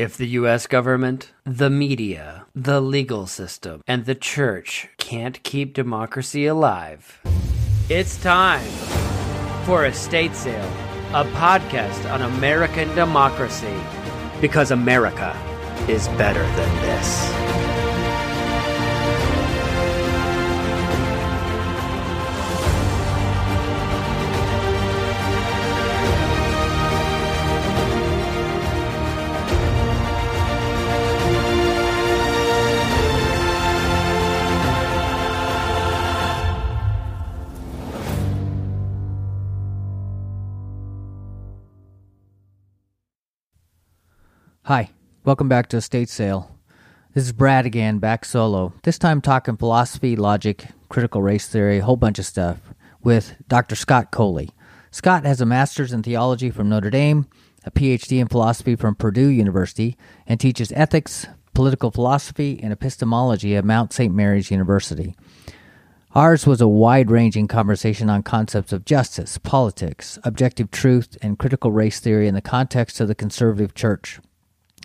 If the US government, the media, the legal system, and the church can't keep democracy alive, it's time for Estate Sale, a podcast on American democracy. Because America is better than this. Hi, welcome back to Estate Sale. This is Brad again, back solo. This time talking philosophy, logic, critical race theory, a whole bunch of stuff with Dr. Scott Coley. Scott has a master's in theology from Notre Dame, a PhD in philosophy from Purdue University, and teaches ethics, political philosophy, and epistemology at Mount St. Mary's University. Ours was a wide ranging conversation on concepts of justice, politics, objective truth, and critical race theory in the context of the conservative church.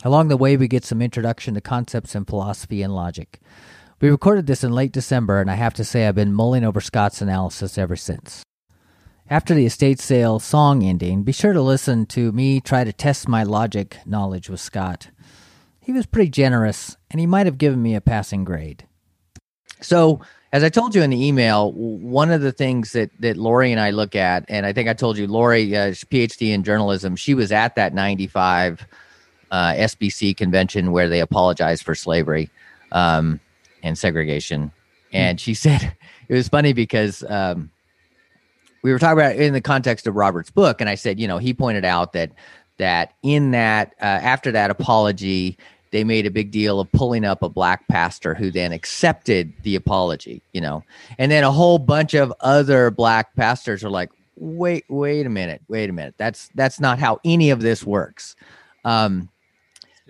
Along the way, we get some introduction to concepts in philosophy and logic. We recorded this in late December, and I have to say I've been mulling over Scott's analysis ever since. After the estate sale song ending, be sure to listen to me try to test my logic knowledge with Scott. He was pretty generous, and he might have given me a passing grade. So, as I told you in the email, one of the things that, that Lori and I look at, and I think I told you, Lori, uh, PhD in journalism, she was at that 95 uh, SBC convention where they apologized for slavery um, and segregation. And she said it was funny because um, we were talking about in the context of Robert's book, and I said, you know, he pointed out that that in that uh, after that apology, they made a big deal of pulling up a black pastor who then accepted the apology, you know, and then a whole bunch of other black pastors are like, wait, wait a minute, wait a minute, that's that's not how any of this works. Um,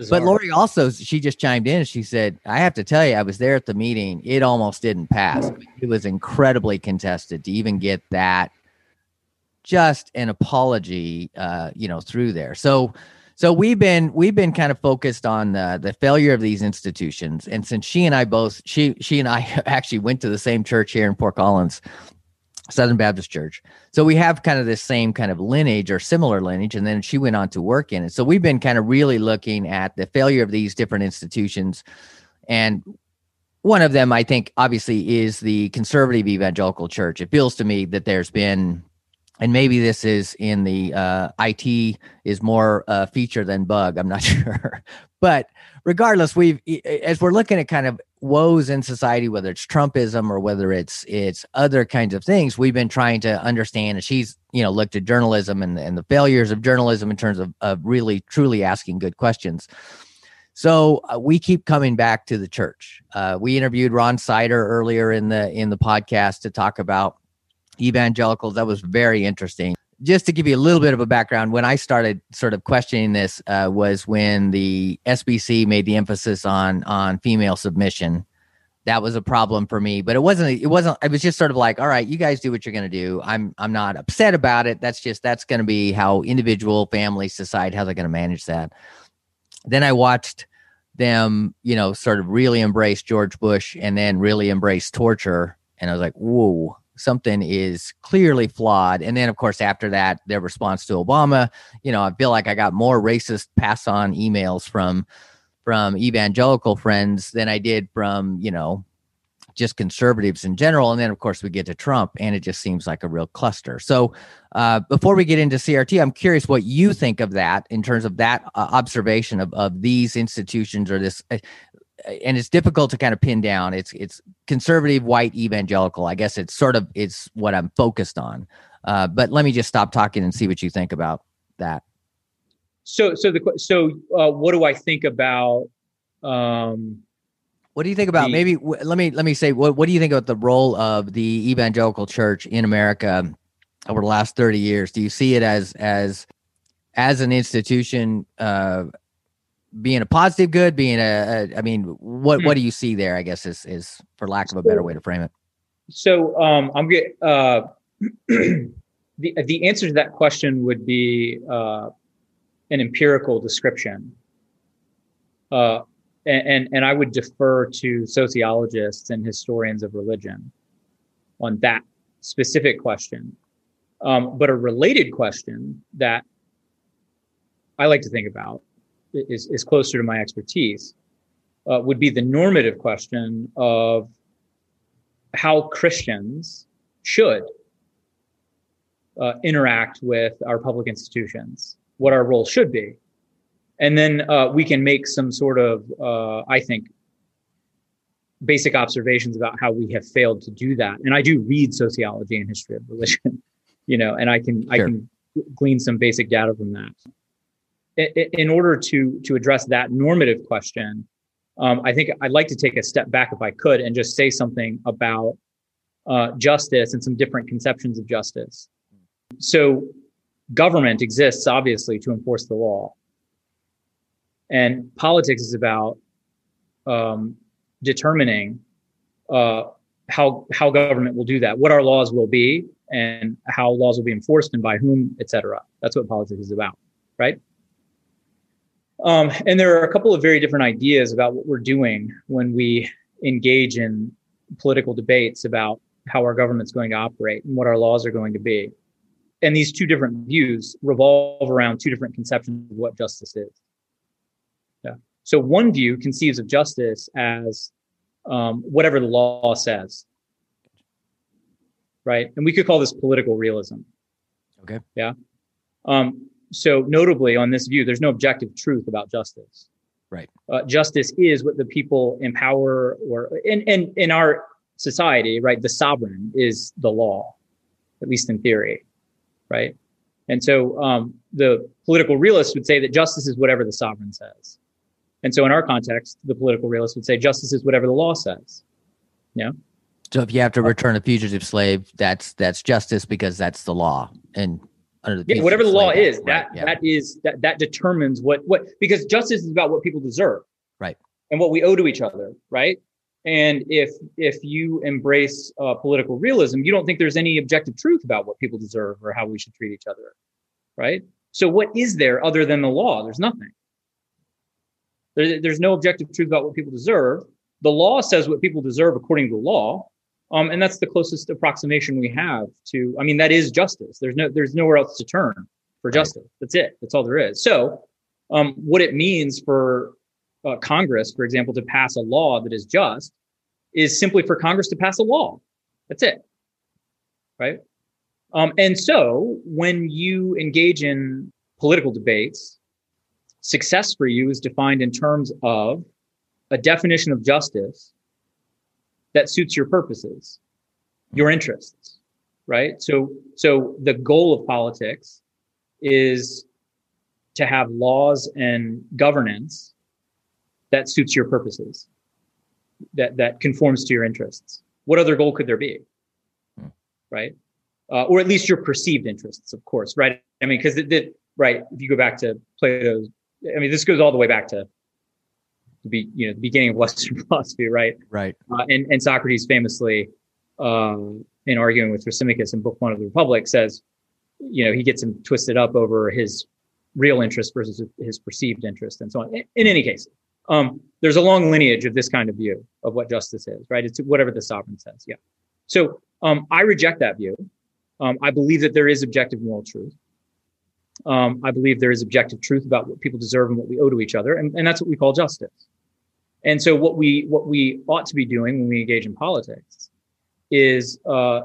but Lori also, she just chimed in. She said, I have to tell you, I was there at the meeting. It almost didn't pass. It was incredibly contested to even get that just an apology, uh, you know, through there. So, so we've been we've been kind of focused on the, the failure of these institutions, and since she and I both she she and I actually went to the same church here in Fort Collins, Southern Baptist Church. So we have kind of this same kind of lineage or similar lineage. And then she went on to work in it. So we've been kind of really looking at the failure of these different institutions. And one of them, I think, obviously, is the conservative evangelical church. It feels to me that there's been, and maybe this is in the uh, IT is more uh, feature than bug. I'm not sure. but regardless, we've, as we're looking at kind of woes in society, whether it's Trumpism or whether it's it's other kinds of things, we've been trying to understand. And she's you know looked at journalism and and the failures of journalism in terms of of really truly asking good questions. So uh, we keep coming back to the church. Uh, we interviewed Ron Sider earlier in the in the podcast to talk about evangelicals. That was very interesting just to give you a little bit of a background, when I started sort of questioning this uh, was when the SBC made the emphasis on on female submission. That was a problem for me, but it wasn't. It wasn't. I was just sort of like, all right, you guys do what you're going to do. I'm I'm not upset about it. That's just that's going to be how individual families decide how they're going to manage that. Then I watched them, you know, sort of really embrace George Bush and then really embrace torture, and I was like, whoa something is clearly flawed. And then, of course, after that, their response to Obama, you know, I feel like I got more racist pass on emails from from evangelical friends than I did from, you know, just conservatives in general. And then, of course, we get to Trump, and it just seems like a real cluster. So, uh, before we get into CRT, I'm curious what you think of that in terms of that uh, observation of, of these institutions or this. Uh, and it's difficult to kind of pin down. It's it's conservative, white, evangelical. I guess it's sort of it's what I'm focused on. Uh, but let me just stop talking and see what you think about that. So so the so uh, what do I think about? Um, what do you think about the, maybe? let me let me say what what do you think about the role of the evangelical church in America over the last thirty years? Do you see it as as as an institution uh, being a positive good, being a, a I mean, what what do you see there? I guess is is for lack of a better way to frame it. So um, I'm get uh, the the answer to that question would be uh, an empirical description. uh, and, and and I would defer to sociologists and historians of religion on that specific question. Um, but a related question that I like to think about is, is closer to my expertise uh, would be the normative question of how Christians should uh, interact with our public institutions, what our role should be. And then uh, we can make some sort of, uh, I think, basic observations about how we have failed to do that. And I do read sociology and history of religion, you know, and I can sure. I can glean some basic data from that. In, order to to address that normative question, um, I think I'd like to take a step back, if I could, and just say something about uh, justice and some different conceptions of justice. So, government exists obviously to enforce the law, and politics is about um, determining uh, how how government will do that, what our laws will be, and how laws will be enforced and by whom, etc. That's what politics is about, right? Um, and there are a couple of very different ideas about what we're doing when we engage in political debates about how our government's going to operate and what our laws are going to be. And these two different views revolve around two different conceptions of what justice is. Yeah. So one view conceives of justice as um, whatever the law says, right? And we could call this political realism. Okay. Yeah. Um, so notably on this view, there's no objective truth about justice. Right. Uh, justice is what the people empower or in, in, in our society, right? The sovereign is the law, at least in theory. Right. And so um, the political realist would say that justice is whatever the sovereign says. And so in our context, the political realist would say justice is whatever the law says. Yeah. So if you have to return a fugitive slave, that's that's justice because that's the law. And under the yeah, whatever the law is, right, that yeah. that is that that determines what what because justice is about what people deserve, right, and what we owe to each other, right. And if if you embrace uh, political realism, you don't think there's any objective truth about what people deserve or how we should treat each other, right? So what is there other than the law? There's nothing. There, there's no objective truth about what people deserve. The law says what people deserve according to the law, um, and that's the closest approximation we have to. I mean, that is justice. There's no there's nowhere else to turn for justice. Right. That's it. That's all there is. So, um, what it means for uh, Congress, for example, to pass a law that is just, is simply for Congress to pass a law. That's it. Right. Um, and so, when you engage in political debates, success for you is defined in terms of a definition of justice that suits your purposes, your interests, right? So, so the goal of politics is to have laws and governance that suits your purposes, that that conforms to your interests. What other goal could there be, hmm. right? Uh, or at least your perceived interests, of course, right? I mean, because it did, right, if you go back to Plato's, I mean, this goes all the way back to the be, you know the beginning of Western philosophy, right? Right. Uh, and and Socrates famously, um, in arguing with Thrasymachus in Book One of the Republic, says, you know, he gets him twisted up over his real interest versus his perceived interest, and so on. In, in any case, um, there's a long lineage of this kind of view of what justice is, right? It's whatever the sovereign says. Yeah. So um, I reject that view. Um, I believe that there is objective moral truth. Um, I believe there is objective truth about what people deserve and what we owe to each other, and, and that's what we call justice. And so what we what we ought to be doing when we engage in politics is uh,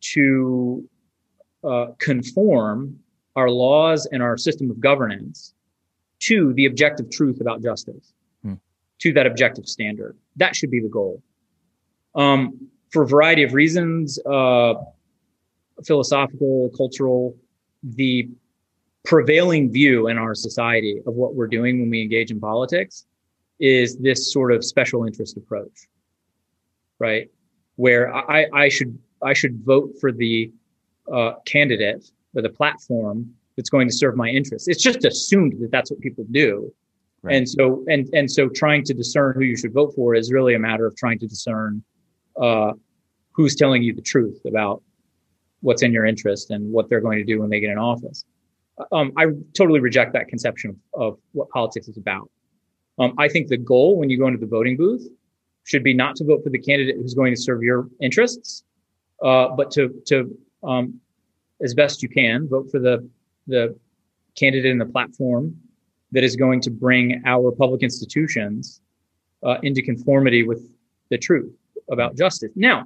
to uh, conform our laws and our system of governance to the objective truth about justice, hmm. to that objective standard. That should be the goal. Um, for a variety of reasons, uh, philosophical, cultural, the prevailing view in our society of what we're doing when we engage in politics is this sort of special interest approach, right? Where I, I should I should vote for the uh, candidate or the platform that's going to serve my interests. It's just assumed that that's what people do, right. and so and and so trying to discern who you should vote for is really a matter of trying to discern uh, who's telling you the truth about what's in your interest and what they're going to do when they get in office. Um, I totally reject that conception of, of what politics is about. Um, I think the goal when you go into the voting booth should be not to vote for the candidate who's going to serve your interests, uh, but to to um, as best you can vote for the the candidate and the platform that is going to bring our public institutions uh, into conformity with the truth about justice. Now,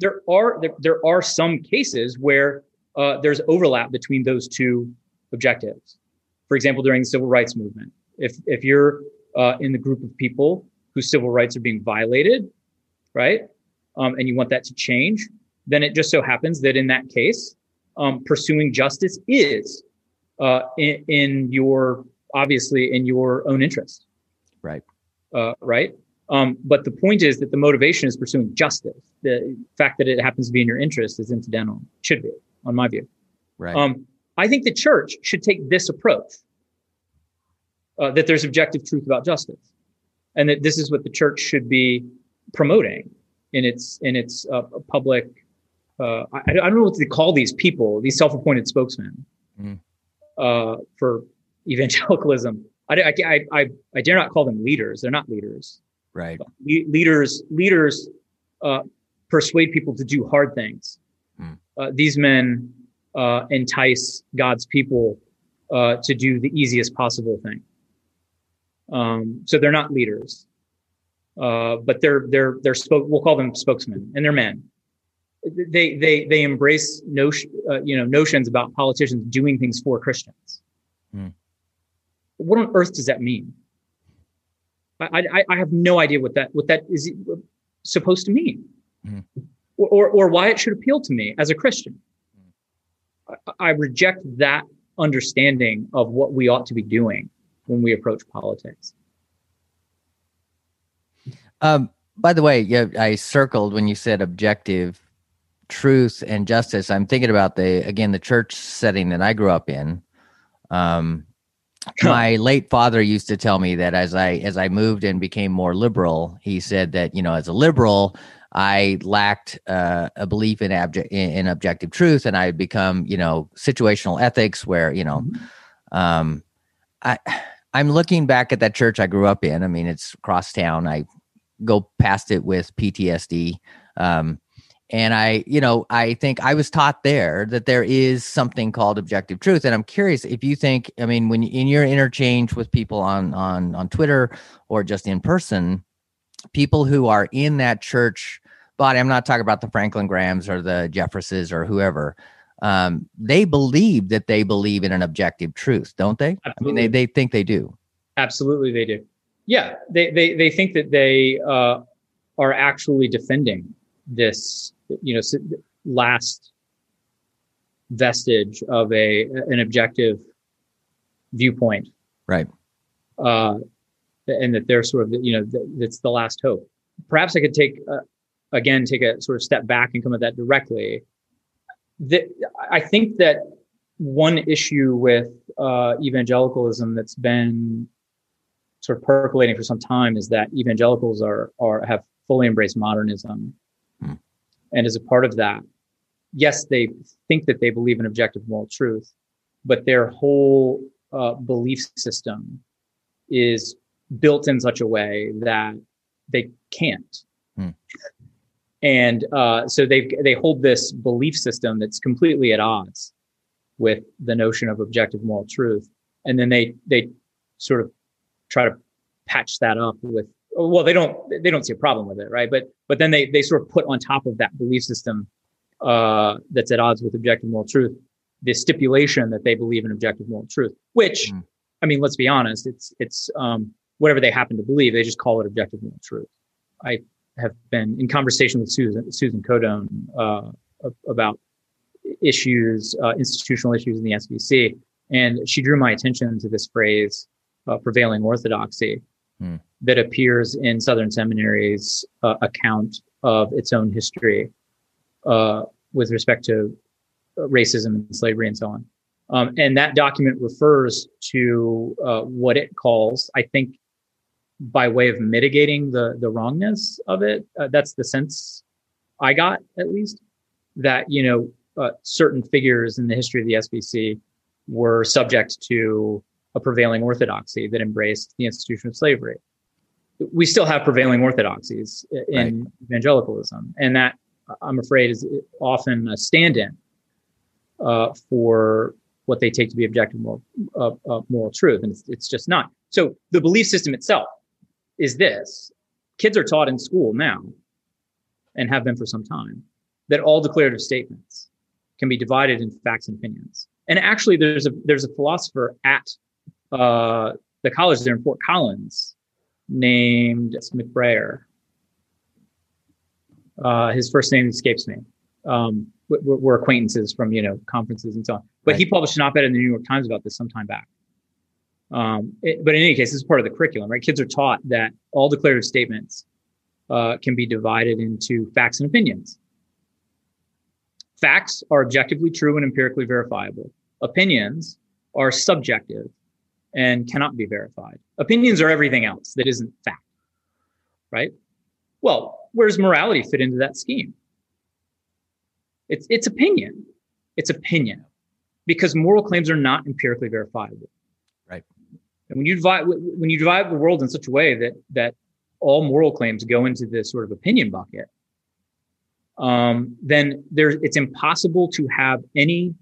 there are there, there are some cases where uh, there's overlap between those two objectives. For example, during the civil rights movement, if if you're uh, in the group of people whose civil rights are being violated, right, um, and you want that to change, then it just so happens that in that case, um, pursuing justice is uh, in, in, your obviously in your own interest. Right. Uh, right. Um, but the point is that the motivation is pursuing justice. The fact that it happens to be in your interest is incidental. Should be, on my view. Right. Um, I think the church should take this approach: uh, that there's objective truth about justice, and that this is what the church should be promoting in its in its uh, public. Uh, I, I, don't know what to call these people, these self-appointed spokesmen mm. for evangelicalism. I, I, I, I dare not call them leaders. They're not leaders. Right. Le- leaders leaders uh, persuade people to do hard things. Hmm. Uh, these men uh, entice God's people uh, to do the easiest possible thing. Um, so they're not leaders, uh, but they're they're they're spoke. We'll call them spokesmen, and they're men. They they they embrace notion uh, you know notions about politicians doing things for Christians. Hmm. What on earth does that mean? I, I, I have no idea what that what that is supposed to mean, mm-hmm. or, or, or why it should appeal to me as a Christian. I, I reject that understanding of what we ought to be doing when we approach politics. Um, by the way, yeah, I circled when you said objective truth and justice. I'm thinking about the again the church setting that I grew up in. Um, my late father used to tell me that as I as I moved and became more liberal, he said that you know as a liberal, I lacked uh, a belief in, abject, in, objective truth, and I had become you know situational ethics, where you know, mm-hmm. um, I I'm looking back at that church I grew up in. I mean, it's across town. I go past it with PTSD. Um, and I, you know, I think I was taught there that there is something called objective truth. And I'm curious if you think, I mean, when in your interchange with people on on on Twitter or just in person, people who are in that church body, I'm not talking about the Franklin Grahams or the Jeffresses or whoever. Um, they believe that they believe in an objective truth, don't they? Absolutely. I mean, they they think they do. Absolutely, they do. Yeah, they they they think that they uh, are actually defending this you know last vestige of a an objective viewpoint right uh and that they're sort of you know that's the last hope perhaps i could take uh, again take a sort of step back and come at that directly that i think that one issue with uh, evangelicalism that's been sort of percolating for some time is that evangelicals are are have fully embraced modernism and as a part of that, yes, they think that they believe in objective moral truth, but their whole uh, belief system is built in such a way that they can't. Hmm. And uh, so they they hold this belief system that's completely at odds with the notion of objective moral truth, and then they they sort of try to patch that up with well they don't they don't see a problem with it right? But but then they they sort of put on top of that belief system uh, that's at odds with objective moral truth the stipulation that they believe in objective moral truth which mm. i mean let's be honest it's it's um, whatever they happen to believe they just call it objective moral truth. I have been in conversation with susan susan codone uh, about issues uh, institutional issues in the SBC, and she drew my attention to this phrase uh, prevailing orthodoxy mm that appears in Southern Seminary's uh, account of its own history uh, with respect to racism and slavery and so on. Um, and that document refers to uh, what it calls, I think, by way of mitigating the the wrongness of it. Uh, that's the sense I got, at least, that you know uh, certain figures in the history of the SBC were subject to a prevailing orthodoxy that embraced the institution of slavery. we still have prevailing orthodoxies in right. evangelicalism, and that I'm afraid is often a stand-in uh, for what they take to be objective moral, uh, uh, moral truth, and it's, it's just not. So the belief system itself is this: kids are taught in school now, and have been for some time, that all declarative statements can be divided into facts and opinions. And actually, there's a there's a philosopher at uh, the college there in Fort Collins named McBrayer. Uh, his first name escapes me. Um, we're, we're, acquaintances from you know conferences and so on. But right. he published an op-ed in the New York Times about this some time back. Um, it, but in any case, this is part of the curriculum, right? Kids are taught that all declarative statements uh, can be divided into facts and opinions. Facts are objectively true and empirically verifiable. Opinions are subjective and cannot be verified. Opinions are everything else that isn't fact, right? Well, where does morality fit into that scheme? It's, it's opinion. It's opinion because moral claims are not empirically verifiable. And when you divide, when you divide the world in such a way that, that all moral claims go into this sort of opinion bucket, um, then there it's impossible to have any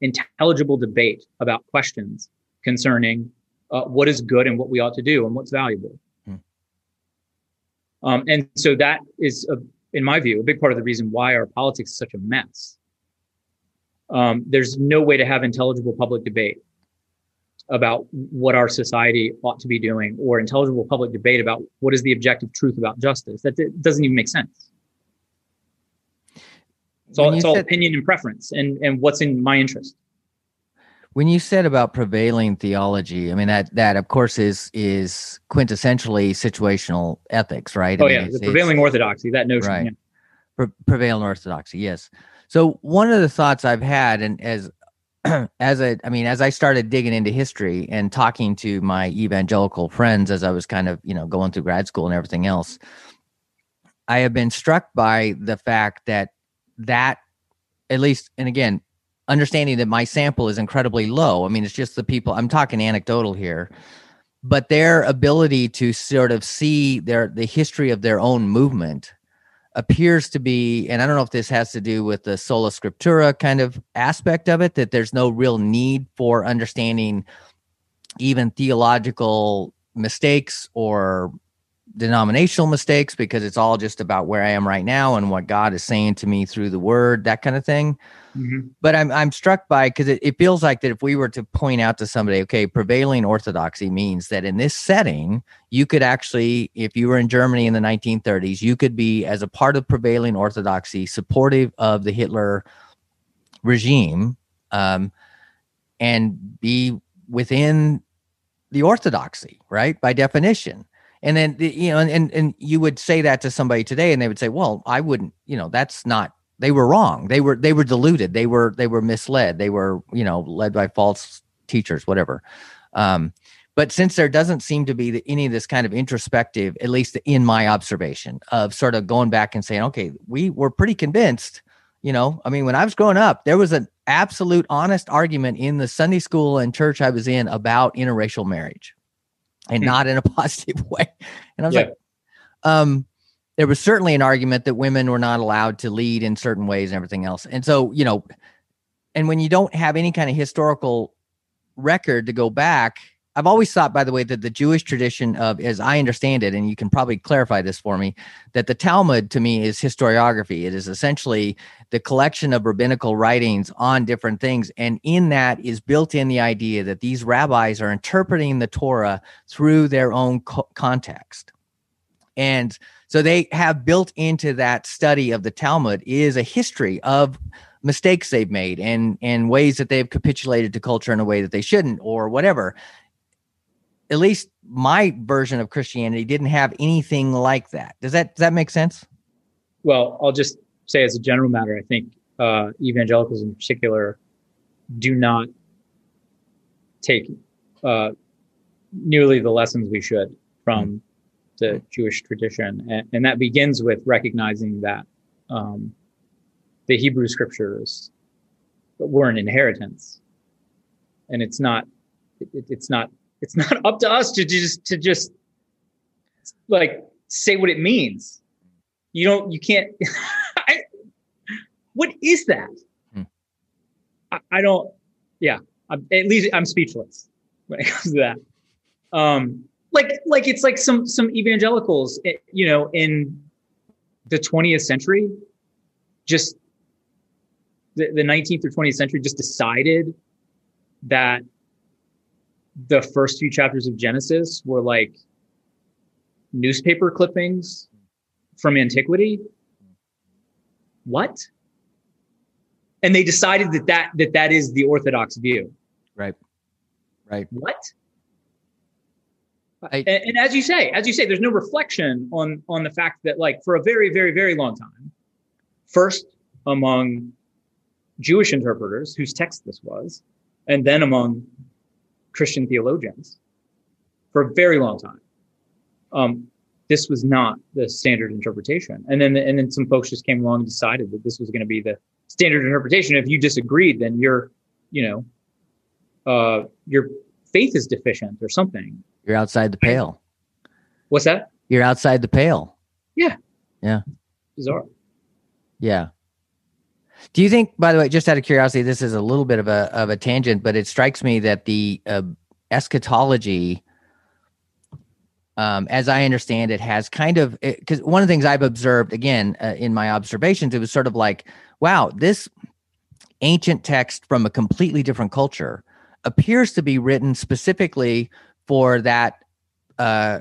intelligible debate about questions concerning uh, what is good and what we ought to do and what's valuable. Hmm. Um, and so that is, a, in my view, a big part of the reason why our politics is such a mess. Um, there's no way to have intelligible public debate about what our society ought to be doing or intelligible public debate about what is the objective truth about justice. That doesn't even make sense. It's all, it's all said, opinion and preference and, and what's in my interest. When you said about prevailing theology, I mean that that of course is is quintessentially situational ethics, right? Oh I yeah, the prevailing orthodoxy, that notion. Right. Yeah. Pre- prevailing orthodoxy, yes. So one of the thoughts I've had, and as as a, I mean, as I started digging into history and talking to my evangelical friends as I was kind of, you know, going through grad school and everything else, I have been struck by the fact that that at least and again understanding that my sample is incredibly low. I mean it's just the people i'm talking anecdotal here but their ability to sort of see their the history of their own movement appears to be and i don't know if this has to do with the sola scriptura kind of aspect of it that there's no real need for understanding even theological mistakes or denominational mistakes because it's all just about where I am right now and what God is saying to me through the word, that kind of thing. Mm-hmm. But I'm I'm struck by because it, it feels like that if we were to point out to somebody, okay, prevailing orthodoxy means that in this setting, you could actually, if you were in Germany in the 1930s, you could be as a part of prevailing orthodoxy, supportive of the Hitler regime, um, and be within the orthodoxy, right? By definition. And then you know, and, and and you would say that to somebody today, and they would say, "Well, I wouldn't." You know, that's not. They were wrong. They were they were deluded. They were they were misled. They were you know led by false teachers, whatever. Um, but since there doesn't seem to be the, any of this kind of introspective, at least in my observation, of sort of going back and saying, okay, we were pretty convinced. You know, I mean, when I was growing up, there was an absolute honest argument in the Sunday school and church I was in about interracial marriage and hmm. not in a positive way. And I was yeah. like, um, there was certainly an argument that women were not allowed to lead in certain ways and everything else. And so, you know, and when you don't have any kind of historical record to go back, I've always thought, by the way, that the Jewish tradition of, as I understand it, and you can probably clarify this for me, that the Talmud to me is historiography. It is essentially the collection of rabbinical writings on different things. And in that is built in the idea that these rabbis are interpreting the Torah through their own co- context. And so they have built into that study of the Talmud is a history of mistakes they've made and and ways that they've capitulated to culture in a way that they shouldn't or whatever at least my version of Christianity didn't have anything like that. Does that does that make sense? Well, I'll just say as a general matter, I think uh, evangelicals in particular do not take uh, nearly the lessons we should from mm-hmm. the Jewish tradition, and, and, that begins with recognizing that um, the Hebrew scriptures were an inheritance, and it's not it, it's not it's not up to us to just to just like say what it means. You don't. You can't. I, what is that? Hmm. I, I don't. Yeah. I'm, at least I'm speechless when it comes to that. Um, like like it's like some some evangelicals, eh, you know, in the 20th century, just the, the 19th or 20th century, just decided that the first few chapters of Genesis were like newspaper clippings from antiquity. What? And they decided that that that, that is the orthodox view. Right. Right. What? I- and, and as you say, as you say, there's no reflection on on the fact that like for a very, very, very long time, first among Jewish interpreters whose text this was, and then among Christian theologians for a very long time. Um, this was not the standard interpretation. And then and then some folks just came along and decided that this was going to be the standard interpretation. If you disagreed, then you're, you know, uh, your faith is deficient or something. You're outside the pale. What's that? You're outside the pale. Yeah. Yeah. Bizarre. Yeah. Do you think, by the way, just out of curiosity, this is a little bit of a of a tangent, but it strikes me that the uh, eschatology, um, as I understand it, has kind of because one of the things I've observed again uh, in my observations, it was sort of like, wow, this ancient text from a completely different culture appears to be written specifically for that uh,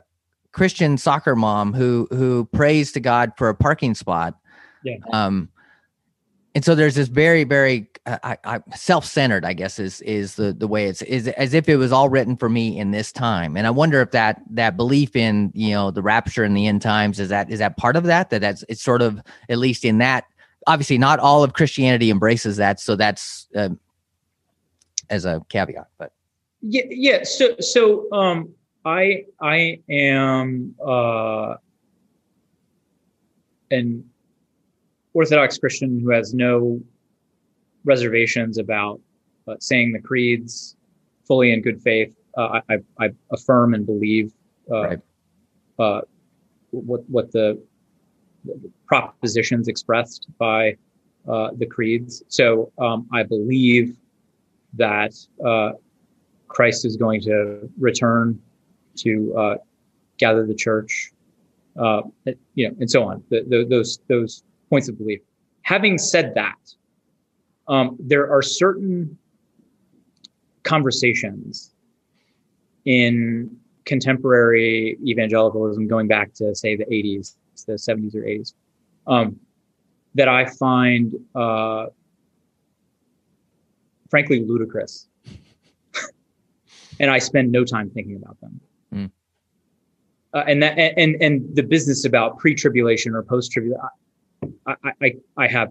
Christian soccer mom who who prays to God for a parking spot. Yeah. Um, and so there's this very very uh, I, I, self-centered i guess is is the the way it's is as if it was all written for me in this time. And i wonder if that that belief in you know the rapture in the end times is that is that part of that? That that's it's sort of at least in that obviously not all of christianity embraces that. So that's uh, as a caveat but. Yeah, yeah. So, so um, I I am uh, an Orthodox Christian who has no reservations about uh, saying the creeds fully in good faith. Uh, I, I, affirm and believe uh, Right. uh, what what the, the propositions expressed by uh, the creeds. So um, I believe that uh, Christ is going to return to uh, gather the church, uh, you know, and so on. The, the, those those points of belief. Having said that, um, there are certain conversations in contemporary evangelicalism, going back to say the '80s, the '70s or '80s, um, that I find, uh, frankly, ludicrous and I spend no time thinking about them. Mm. Uh, and that and and the business about pre-tribulation or post-tribulation, I, I I have,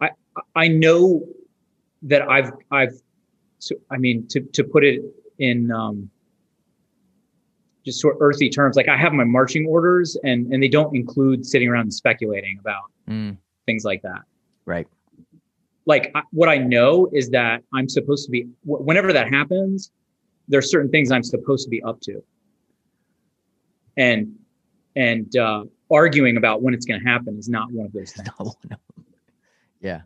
I I know that I've I've, so I mean to to put it in um, just sort of earthy terms, like I have my marching orders, and and they don't include sitting around and speculating about mm, things like that. Right. Like I- what I know is that I'm supposed to be wh- whenever that happens, there are certain things I'm supposed to be up to, and and uh, arguing about when it's going to happen is not one of those things. No, no. yeah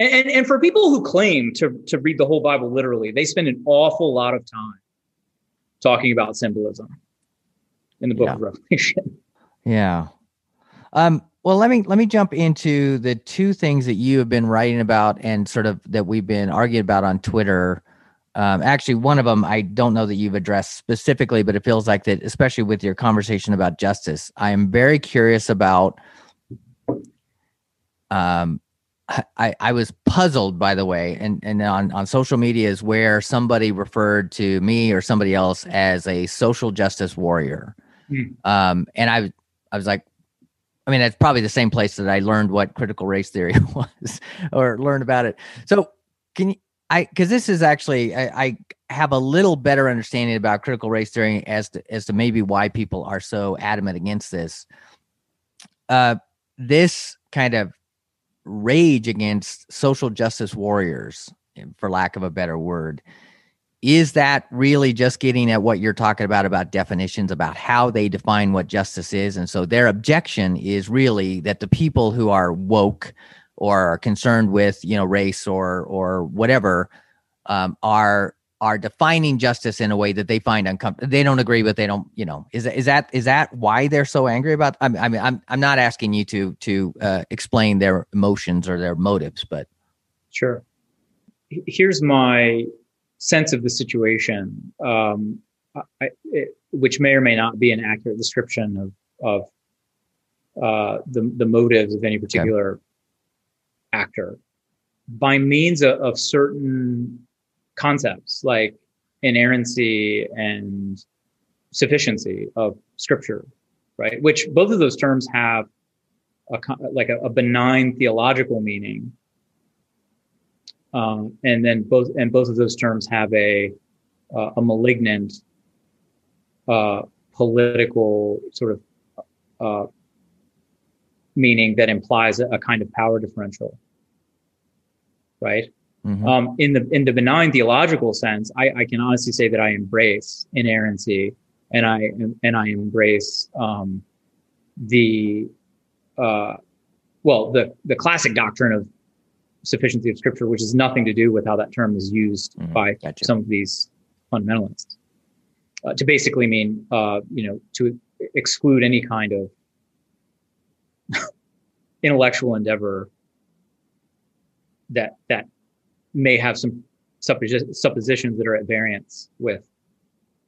And, and and for people who claim to to read the whole Bible literally, they spend an awful lot of time talking about symbolism in the Book Yeah. of Revelation. Yeah. Um, well, let me let me jump into the two things that you have been writing about and sort of that we've been arguing about on Twitter. Um, actually, one of them I don't know that you've addressed specifically, but it feels like that, especially with your conversation about justice. I am very curious about. Um, I I was puzzled by the way, and and on on social media is where somebody referred to me or somebody else as a social justice warrior. Hmm. Um, and I I was like, I mean, that's probably the same place that I learned what critical race theory was or learned about it. So can you, I, cause this is actually, I, I have a little better understanding about critical race theory as to, as to maybe why people are so adamant against this. Uh, this kind of rage against social justice warriors, for lack of a better word, is that really just getting at what you're talking about about definitions about how they define what justice is and so their objection is really that the people who are woke or are concerned with you know race or or whatever um, are are defining justice in a way that they find uncomfortable. They don't agree with. They don't. You know, is that is that is that why they're so angry about? I mean, I mean, I'm I'm not asking you to to uh, explain their emotions or their motives, but sure. Here's my sense of the situation, um, I, it, which may or may not be an accurate description of of uh, the the motives of any particular actor. By means of, of certain concepts like inerrancy and sufficiency of scripture, right? Which both of those terms have a, like a, a benign theological meaning. Um, and then both, and both of those terms have a, uh, a malignant, uh, political sort of, uh, meaning that implies a, a kind of power differential. Right. Mm-hmm. Um, in the in the benign theological sense, I, I, can honestly say that I embrace inerrancy and I and I embrace um, the uh, well the the classic doctrine of sufficiency of Scripture, which has nothing to do with how that term is used mm-hmm. by gotcha. some of these fundamentalists, uh, to basically mean uh, you know to exclude any kind of intellectual endeavor that that may have some suppositions that are at variance with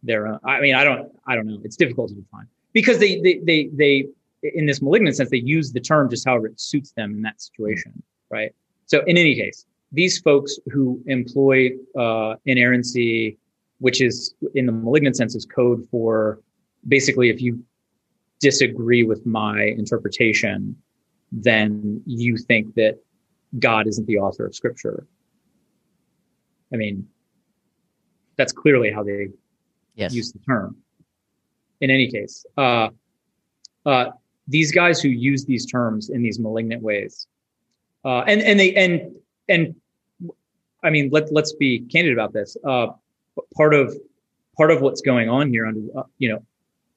their own. I mean, I don't, I don't know. It's difficult to define because they, they, they, they, in this malignant sense, they use the term just however it suits them in that situation, right? So, in any case, these folks who employ uh, inerrancy, which is in the malignant sense, is code for basically if you disagree with my interpretation, then you think that God isn't the author of Scripture I mean, that's clearly how they yes. use the term. In any case, uh, uh, these guys who use these terms in these malignant ways, uh, and and they and and I mean, let let's be candid about this. Uh, part of part of what's going on here under uh, you know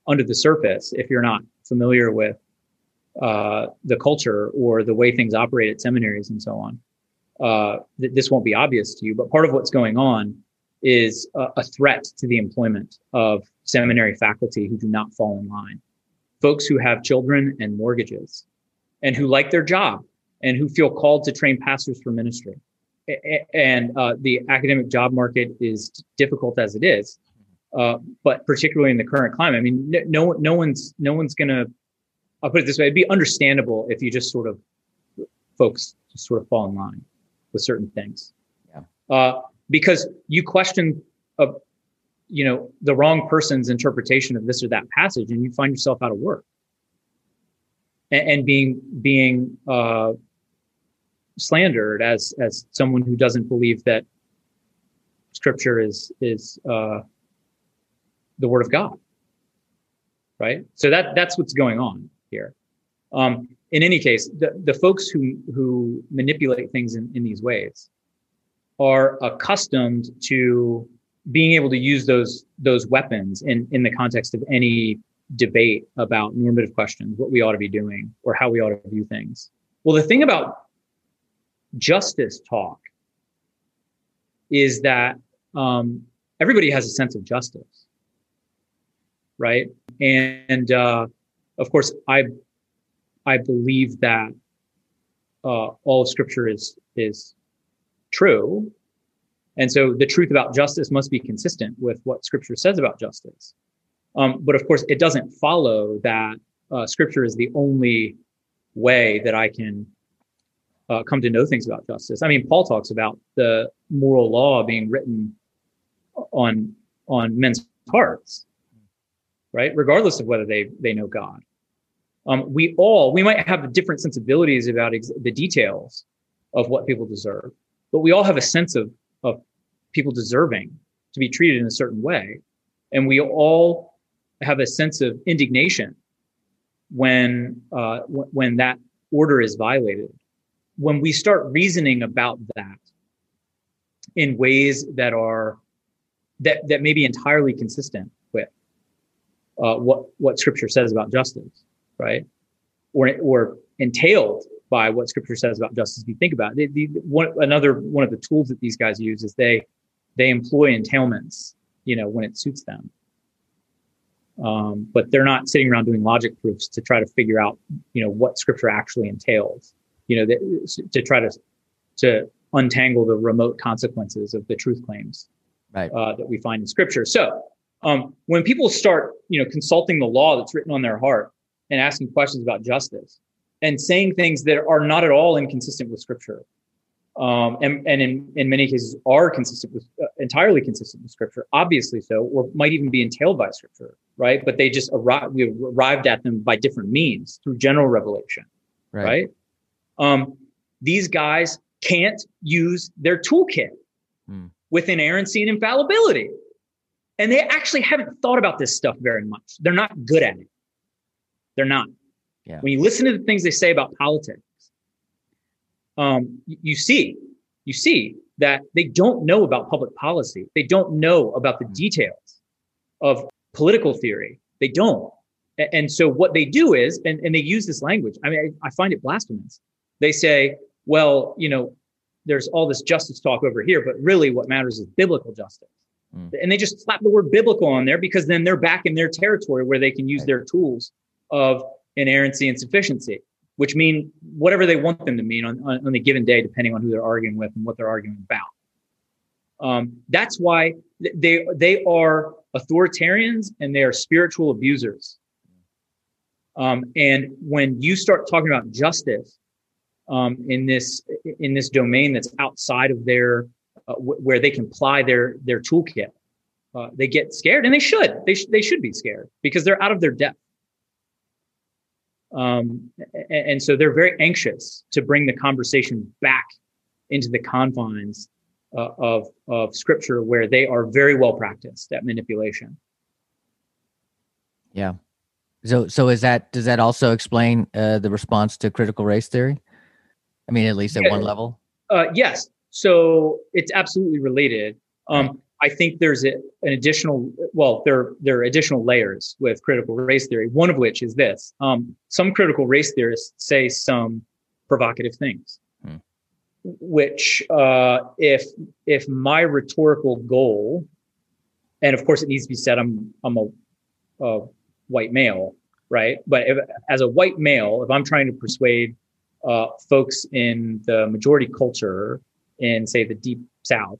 under the surface, if you're not familiar with uh, the culture or the way things operate at seminaries and so on, uh, th- this won't be obvious to you, but part of what's going on is a, a threat to the employment of seminary faculty who do not fall in line. Folks who have children and mortgages and who like their job and who feel called to train pastors for ministry. And uh, the academic job market is difficult as it is, uh, but particularly in the current climate. I mean, no, no one's, no one's going to. I'll put it this way: it'd be understandable if you just sort of folks just sort of fall in line with certain things. Yeah. Uh, because you question, a, you know, the wrong person's interpretation of this or that passage, and you find yourself out of work. And, and being being uh, slandered as as someone who doesn't believe that Scripture is is uh, the Word of God, right? So that that's what's going on here. Um, in any case, the, the folks who, who manipulate things in, in these ways are accustomed to being able to use those, those weapons in, in the context of any debate about normative questions, what we ought to be doing or how we ought to view things. Well, the thing about justice talk is that um, everybody has a sense of justice, right? And uh, of course, I I believe that uh, all of Scripture is is true, and so the truth about justice must be consistent with what Scripture says about justice. Um, but of course, it doesn't follow that uh, Scripture is the only way that I can uh, come to know things about justice. I mean, Paul talks about the moral law being written on on men's hearts, right? Regardless of whether they they know God. Um, we all, we might have different sensibilities about ex- the details of what people deserve, but we all have a sense of, of people deserving to be treated in a certain way. And we all have a sense of indignation when, uh, w- when that order is violated. When we start reasoning about that in ways that are that that may be entirely consistent with uh, what what Scripture says about justice, right? Or or entailed by what Scripture says about justice. If you think about it, the, the, one another one of the tools that these guys use is they they employ entailments, you know, when it suits them. Um, but they're not sitting around doing logic proofs to try to figure out, you know, what Scripture actually entails. You know, that, to try to to untangle the remote consequences of the truth claims right. uh, that we find in Scripture. So um, when people start, you know, consulting the law that's written on their heart and asking questions about justice and saying things that are not at all inconsistent with Scripture, um, and, and in, in many cases are consistent with uh, entirely consistent with Scripture, obviously so, or might even be entailed by Scripture, right? But they just arrived, we arrived at them by different means through general revelation, right? right? Um, these guys can't use their toolkit hmm. with inerrancy and infallibility. And they actually haven't thought about this stuff very much. They're not good at it. They're not. Yeah. When you listen to the things they say about politics, um, you see, you see that they don't know about public policy. They don't know about the hmm. details of political theory. They don't. And so what they do is, and, and they use this language. I mean, I, I find it blasphemous. They say, well, you know, there's all this justice talk over here, but really what matters is biblical justice. Mm. And they just slap the word biblical on there because then they're back in their territory where they can use right. their tools of inerrancy and sufficiency, which mean whatever they want them to mean on, on, on the given day, depending on who they're arguing with and what they're arguing about. Um, that's why they they are authoritarians and they are spiritual abusers. Um, and when you start talking about justice um, in this in this domain that's outside of their uh, w- where they can apply their their toolkit. Uh, they get scared, and they should. They sh- they should be scared because they're out of their depth. Um, and, so they're very anxious to bring the conversation back into the confines uh, of of Scripture, where they are very well practiced at manipulation. Yeah. So so is that does that also explain uh, the response to critical race theory? I mean, at least at yeah. one level. Uh, yes. So it's absolutely related. Um, I think there's a, an additional, well, there, there are additional layers with critical race theory, one of which is this. Um, some critical race theorists say some provocative things, hmm. which, uh, if, if my rhetorical goal, and of course it needs to be said, I'm, I'm a, a white male, right? But if, as a white male, if I'm trying to persuade uh, folks in the majority culture in, say, the deep South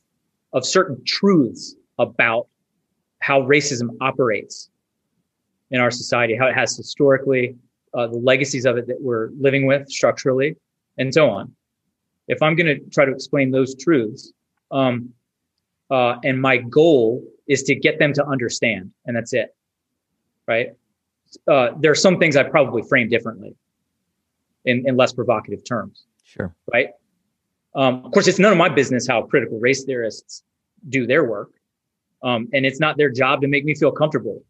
of certain truths about how racism operates in our society, how it has historically, uh, the legacies of it that we're living with structurally, and so on. If I'm going to try to explain those truths, um, uh, and my goal is to get them to understand, and that's it, right? Uh, there are some things I probably frame differently in, in less provocative terms. Sure. Right. Um, of course, it's none of my business how critical race theorists do their work. Um, and it's not their job to make me feel comfortable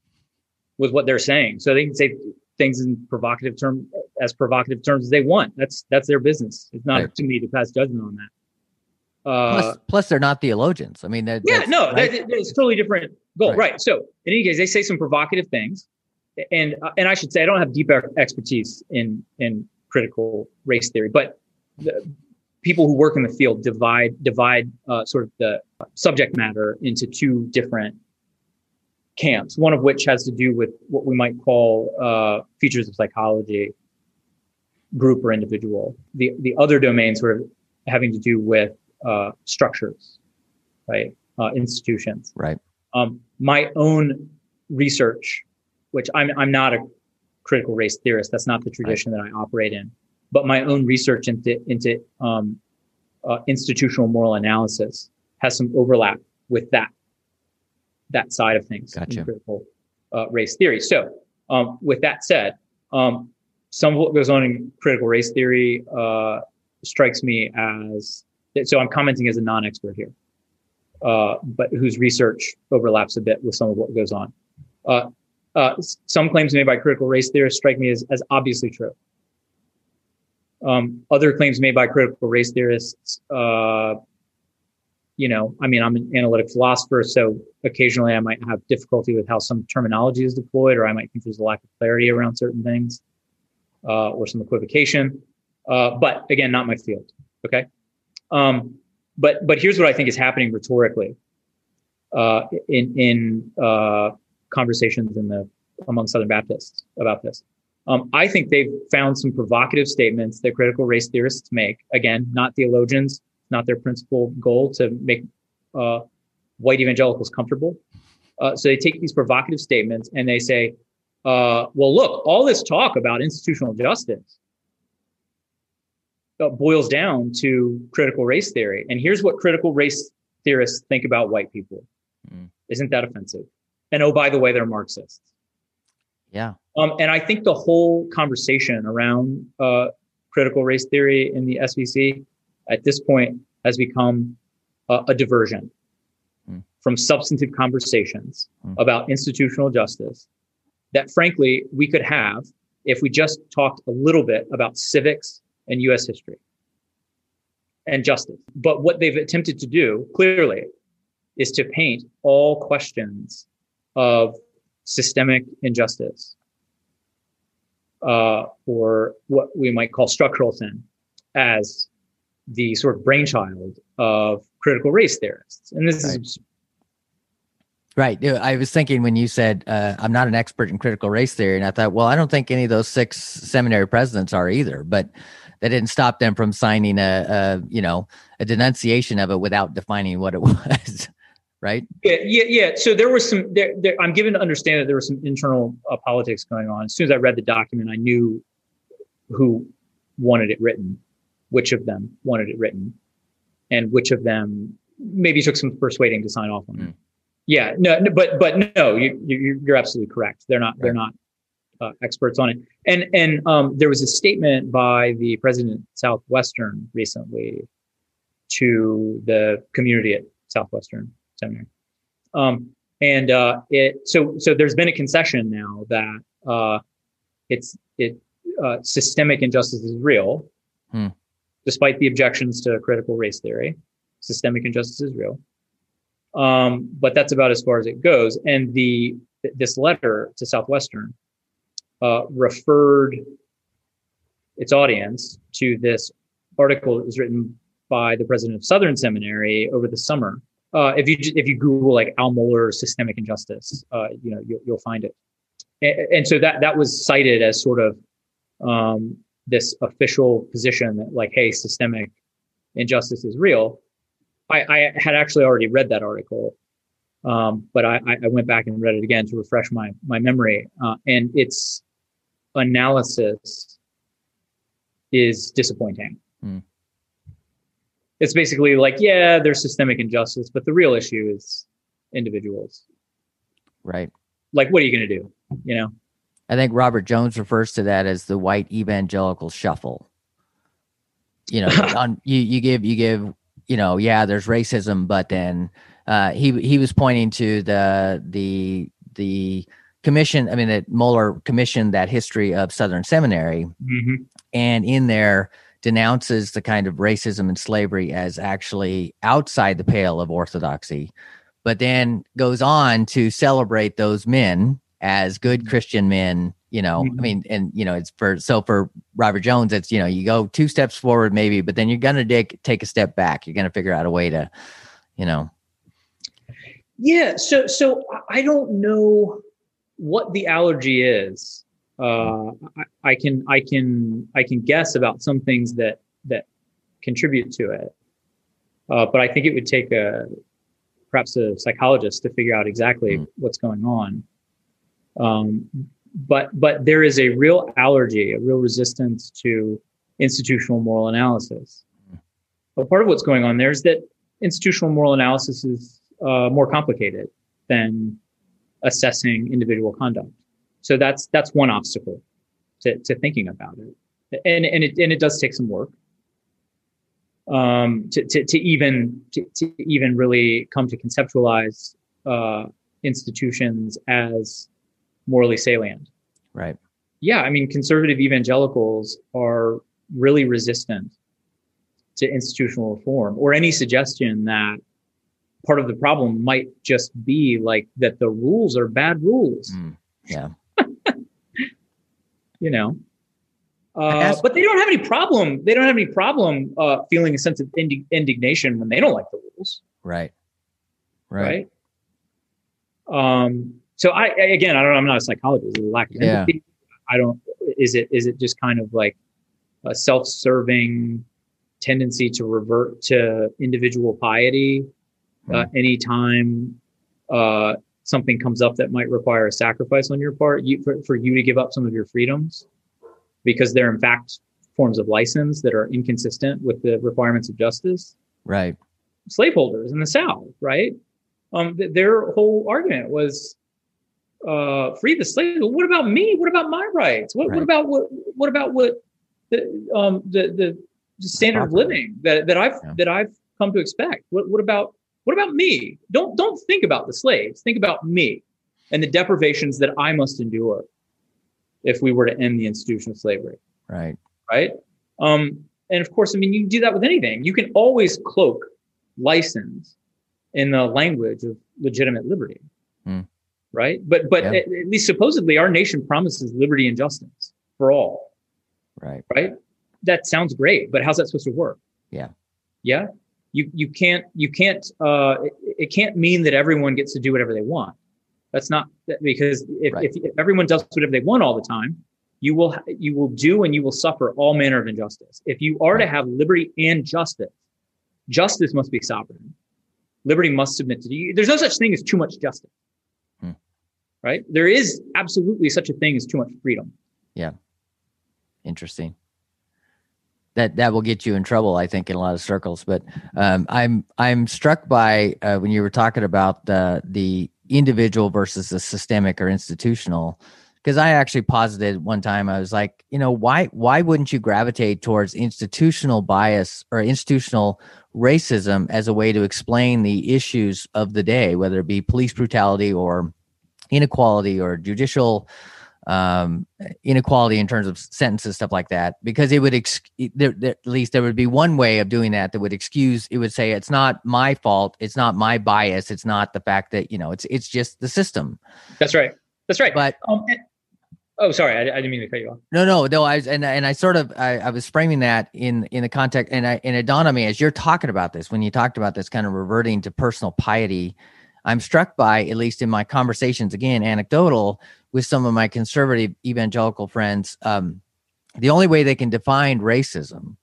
with what they're saying. So they can say things in provocative terms, as provocative terms as they want. That's, that's their business. It's not right. up to me to pass judgment on that. Uh, plus, plus, they're not theologians. I mean, that, yeah, no, right? that, it's totally different goal. Right. right. So in any case, they say some provocative things and, and I should say, I don't have deep expertise in, in critical race theory, but the, people who work in the field divide divide uh, sort of the subject matter into two different camps. One of which has to do with what we might call uh, features of psychology, group or individual. The the other domain sort of having to do with uh, structures, right? Uh, institutions. Right. Um, my own research, which I'm I'm not a critical race theorist. That's not the tradition right. that I operate in. But my own research into into um, uh, institutional moral analysis has some overlap with that that side of things gotcha. in critical uh, race theory. So, um, with that said, um, some of what goes on in critical race theory uh, strikes me as so. I'm commenting as a non-expert here, uh, but whose research overlaps a bit with some of what goes on. Uh, uh, some claims made by critical race theorists strike me as, as obviously true. Um, other claims made by critical race theorists, uh, you know, I mean, I'm an analytic philosopher, so occasionally I might have difficulty with how some terminology is deployed, or I might think there's a lack of clarity around certain things, uh, or some equivocation. Uh, but again, not my field. Okay. Um, but but here's what I think is happening rhetorically uh, in in uh, conversations in the among Southern Baptists about this. Um, I think they've found some provocative statements that critical race theorists make. Again, not theologians, not their principal goal to make uh, white evangelicals comfortable. Uh, so they take these provocative statements and they say, uh, well, look, all this talk about institutional justice uh, boils down to critical race theory. And here's what critical race theorists think about white people. Mm. Isn't that offensive? And oh, by the way, they're Marxists. Yeah. Um, and I think the whole conversation around uh, critical race theory in the SBC at this point has become a, a diversion mm. from substantive conversations mm. about institutional justice that, frankly, we could have if we just talked a little bit about civics and US history and justice. But what they've attempted to do clearly is to paint all questions of systemic injustice uh, or what we might call structural sin as the sort of brainchild of critical race theorists. And this right. is Right. I was thinking when you said uh, I'm not an expert in critical race theory, and I thought, well, I don't think any of those six seminary presidents are either. But that didn't stop them from signing a, a you know a denunciation of it without defining what it was right? Yeah, yeah, yeah. So there was some. There, there, I'm given to understand that there was some internal uh, politics going on. As soon as I read the document, I knew who wanted it written, which of them wanted it written, and which of them maybe took some persuading to sign off on mm. it. Hmm. Yeah, no, no, but but no, you, you you're absolutely correct. They're not. Right. They're not. Uh, experts on it, and and um, there was a statement by the president Southwestern recently to the community at Southwestern seminary. Um, and uh, it so so there's been a concession now that uh, it's it uh, systemic injustice is real, hmm. despite the objections to critical race theory. Systemic injustice is real, um, but that's about as far as it goes. And the this letter to Southwestern uh, referred its audience to this article that was written by the president of Southern Seminary over the summer uh, if you if you Google like Al Mohler systemic injustice, uh, you know you'll, you'll find it. And, and, so that that was cited as sort of um, this official position that like, hey, systemic injustice is real. I, I had actually already read that article, um, but I, I, went back and read it again to refresh my my memory, uh, and its analysis is disappointing. Mm it's basically like, yeah, there's systemic injustice, but the real issue is individuals. Right. Like, what are you going to do? You know? I think Robert Jones refers to that as the white evangelical shuffle. You know, on you, you give you give you know, yeah, there's racism, but then uh, he he was pointing to the the the commission. I mean, that Mohler commissioned that history of Southern Seminary, mm-hmm. and in there denounces the kind of racism and slavery as actually outside the pale of orthodoxy, but then goes on to celebrate those men as good mm-hmm. Christian men. You know, mm-hmm. I mean, and you know, it's for so for Robert Jones, it's you know, you go two steps forward maybe, but then you're gonna take take a step back. You're gonna figure out a way to, you know. Yeah. So so I don't know what the allergy is uh, I, I, can I can I can guess about some things that that contribute to it, uh, but I think it would take a perhaps a psychologist to figure out exactly mm. what's going on. Um, but but there is a real allergy, a real resistance to institutional moral analysis. Mm. But part of what's going on there is that institutional moral analysis is uh, more complicated than assessing individual conduct. So that's that's one obstacle to, to thinking about it, and and it and it does take some work um, to, to to even to, to even really come to conceptualize uh, institutions as morally salient. Right. Yeah, I mean, conservative evangelicals are really resistant to institutional reform or any suggestion that part of the problem might just be like that the rules are bad rules. Mm, yeah. You know. Uh, but they don't have any problem. They don't have any problem uh, feeling a sense of indi- indignation when they don't like the rules. Right. Right. right? Um. So I again, I don't. I'm not a psychologist. Lack of yeah. empathy. I don't. Is it? Is it just kind of like a self-serving tendency to revert to individual piety uh, hmm. anytime uh, something comes up that might require a sacrifice on your part, you, for, for you to give up some of your freedoms? because they're in fact forms of license that are inconsistent with the requirements of justice. Right. Slaveholders in the South, right? Um, th- their whole argument was uh, free the slaves. What about me? What about my rights? What, right. what about what? What about what the um, the, the standard of living that, that I've yeah. that I've come to expect? What, what about what about me? Don't don't think about the slaves. Think about me and the deprivations that I must endure if we were to end the institution of slavery. Right. Right. Um, and of course, I mean, you can do that with anything. You can always cloak license in the language of legitimate liberty. Mm. Right. But but yeah. at, at least supposedly our nation promises liberty and justice for all. Right. Right. That sounds great, but how's that supposed to work? Yeah. Yeah. You you can't you can't uh it, it can't mean that everyone gets to do whatever they want. That's not because if, right. if, if everyone does whatever they want all the time, you will you will do and you will suffer all manner of injustice. If you are to have liberty and justice, justice must be sovereign. Liberty must submit to you. There's no such thing as too much justice. Hmm. Right? There is absolutely such a thing as too much freedom. Yeah. Interesting. That that will get you in trouble, I think, in a lot of circles. But um, I'm I'm struck by uh, when you were talking about the the individual versus the systemic or institutional because i actually posited one time i was like you know why why wouldn't you gravitate towards institutional bias or institutional racism as a way to explain the issues of the day whether it be police brutality or inequality or judicial um, inequality in terms of sentences, stuff like that, because it would ex- there, there, at least there would be one way of doing that that would excuse. It would say it's not my fault, it's not my bias, it's not the fact that you know it's it's just the system. That's right. That's right. But um, oh, sorry, I, I, didn't mean to cut you off. No, no, no. I was and and I sort of I, I was framing that in in the context, and I and it dawned on me as you're talking about this when you talked about this kind of reverting to personal piety. I'm struck by, at least in my conversations, again, anecdotal, with some of my conservative evangelical friends, um, the only way they can define racism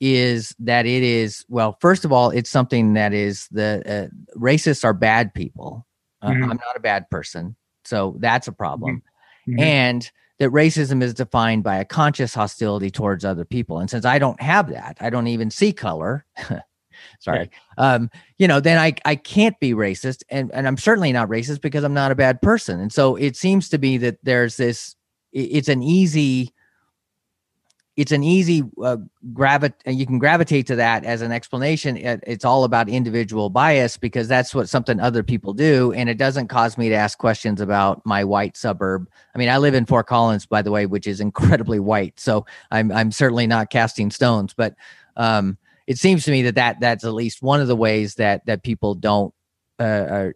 is that it is well first of all it's something that is the uh, racists are bad people uh, mm-hmm. i'm not a bad person so that's a problem mm-hmm. mm-hmm. and that racism is defined by a conscious hostility towards other people and since i don't have that i don't even see color sorry. Um you know then i i can't be racist and and i'm certainly not racist because i'm not a bad person. And so it seems to be that there's this it's an easy it's an easy uh, gravit you can gravitate to that as an explanation it, it's all about individual bias because that's what something other people do and it doesn't cause me to ask questions about my white suburb. I mean i live in fort collins by the way which is incredibly white so i'm i'm certainly not casting stones but um it seems to me that, that that's at least one of the ways that that people don't uh,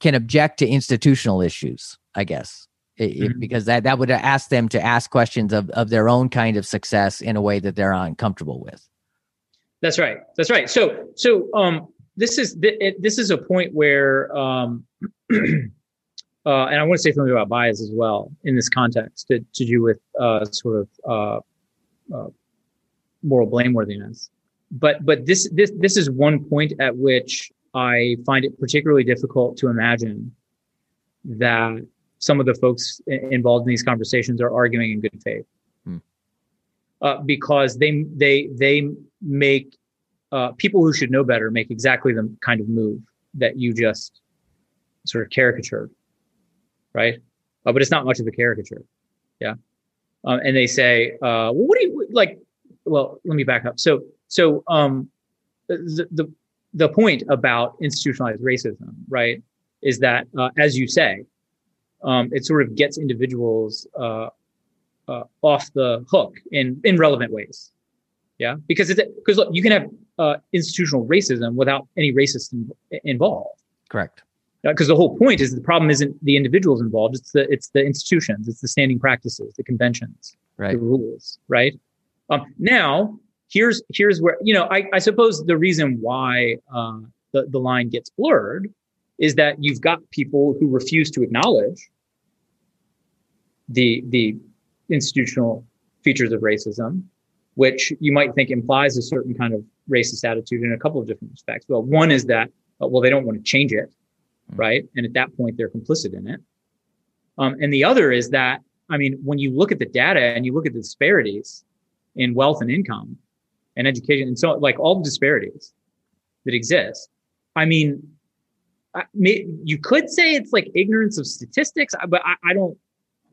can object to institutional issues i guess. Mm-hmm. because that that would ask them to ask questions of, of their own kind of success in a way that they're uncomfortable with. That's right. That's right. So so um this is this is a point where um uh, and I want to say something about bias as well in this context to, to do with uh, sort of uh, uh, moral blameworthiness but but this this this is one point at which I find it particularly difficult to imagine that some of the folks involved in these conversations are arguing in good faith, hmm. uh, because they they they make uh, people who should know better make exactly the kind of move that you just sort of caricatured, right? Uh, but it's not much of a caricature, yeah. Um, and they say, uh, "Well, what do you like?" Well, let me back up. So so um, the, the, the point about institutionalized racism, right, is that uh, as you say, um, it sort of gets individuals uh, uh, off the hook in in relevant ways. Yeah, because it's because look, you can have uh, institutional racism without any racists in, involved. Correct. Because the whole point is the problem isn't the individuals involved; it's the it's the institutions, it's the standing practices, the conventions, right. the rules. Right. Um, now, here's here's where you know I, I suppose the reason why uh, the the line gets blurred is that you've got people who refuse to acknowledge the the institutional features of racism, which you might think implies a certain kind of racist attitude in a couple of different respects. Well, one is that uh, well they don't want to change it, mm-hmm. right? And at that point they're complicit in it. Um, and the other is that I mean when you look at the data and you look at the disparities in wealth and income and education and so like all the disparities that exist, I mean I, may, you could say it's like ignorance of statistics, but I, I don't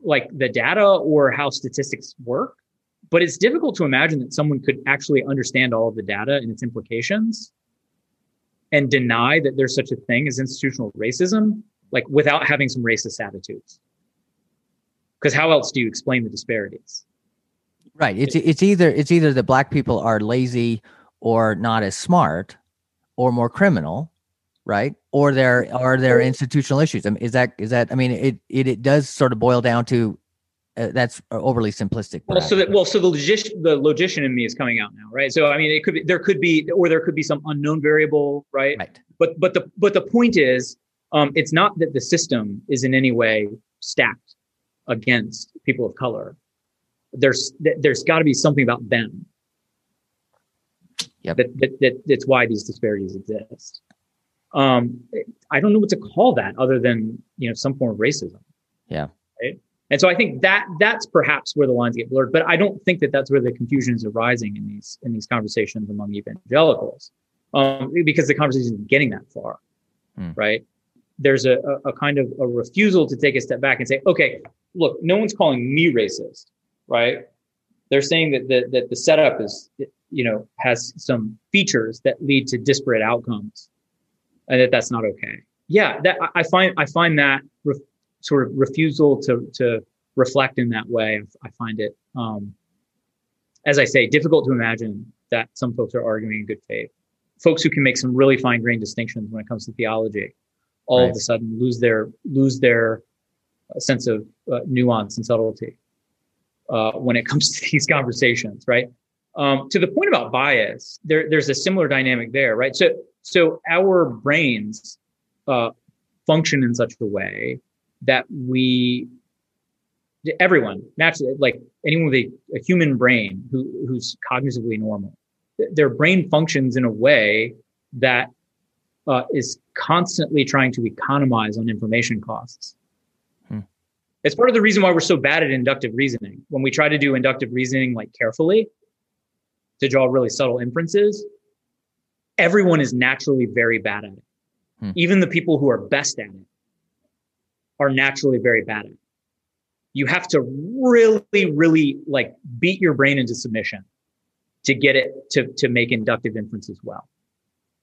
like the data or how statistics work. But it's difficult to imagine that someone could actually understand all of the data and its implications and deny that there's such a thing as institutional racism, like without having some racist attitudes. Because how else do you explain the disparities? Right. It's it's either it's either that black people are lazy or not as smart or more criminal right? Or there are there institutional issues. I mean, is that is that? I mean, it it, it does sort of boil down to uh, that's overly simplistic. Well, so that well, so the logician the logician in me is coming out now, right? So I mean, it could be there could be or there could be some unknown variable, right? Right. But but the but the point is, um, it's not that the system is in any way stacked against people of color. There's there's got to be something about them. Yep. That, that, that that's why these disparities exist um, I don't know what to call that other than you know some form of racism. Yeah. Right. And so I think that that's perhaps where the lines get blurred, but I don't think that that's where the confusion is arising in these in these conversations among evangelicals, um, because the conversation is getting that far, hmm. right? There's a, a, a kind of a refusal to take a step back and say, okay, look, no one's calling me racist, right? They're saying that the, that the setup is, you know, has some features that lead to disparate outcomes and that that's not okay. Yeah, that I find I find that re- sort of refusal to to reflect in that way. I find it, um, as I say, difficult to imagine that some folks are arguing in good faith. Folks who can make some really fine grained distinctions when it comes to theology, all right. of a sudden lose their lose their uh, sense of uh, nuance and subtlety uh, when it comes to these conversations, right? Um, to the point about bias, there, there's a similar dynamic there, right? So so our brains uh, function in such a way that we, everyone naturally, like anyone with a, a human brain who, who's cognitively normal, their brain functions in a way that uh, is constantly trying to economize on information costs. It's part of the reason why we're so bad at inductive reasoning. When we try to do inductive reasoning like carefully to draw really subtle inferences, everyone is naturally very bad at it. Hmm. Even the people who are best at it are naturally very bad at it. You have to really, really like beat your brain into submission to get it to, to make inductive inferences well.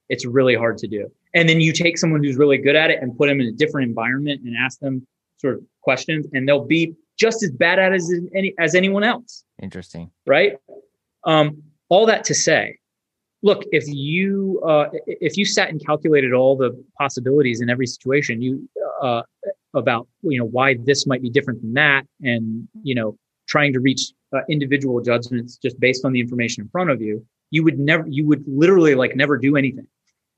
It's really hard to do. And then you take someone who's really good at it and put them in a different environment and ask them sort of questions and they'll be just as bad at it as any as anyone else. Interesting. Right? Um, all that to say, look if you uh, if you sat and calculated all the possibilities in every situation you uh, about you know why this might be different than that and you know trying to reach uh, individual judgments just based on the information in front of you you would never you would literally like never do anything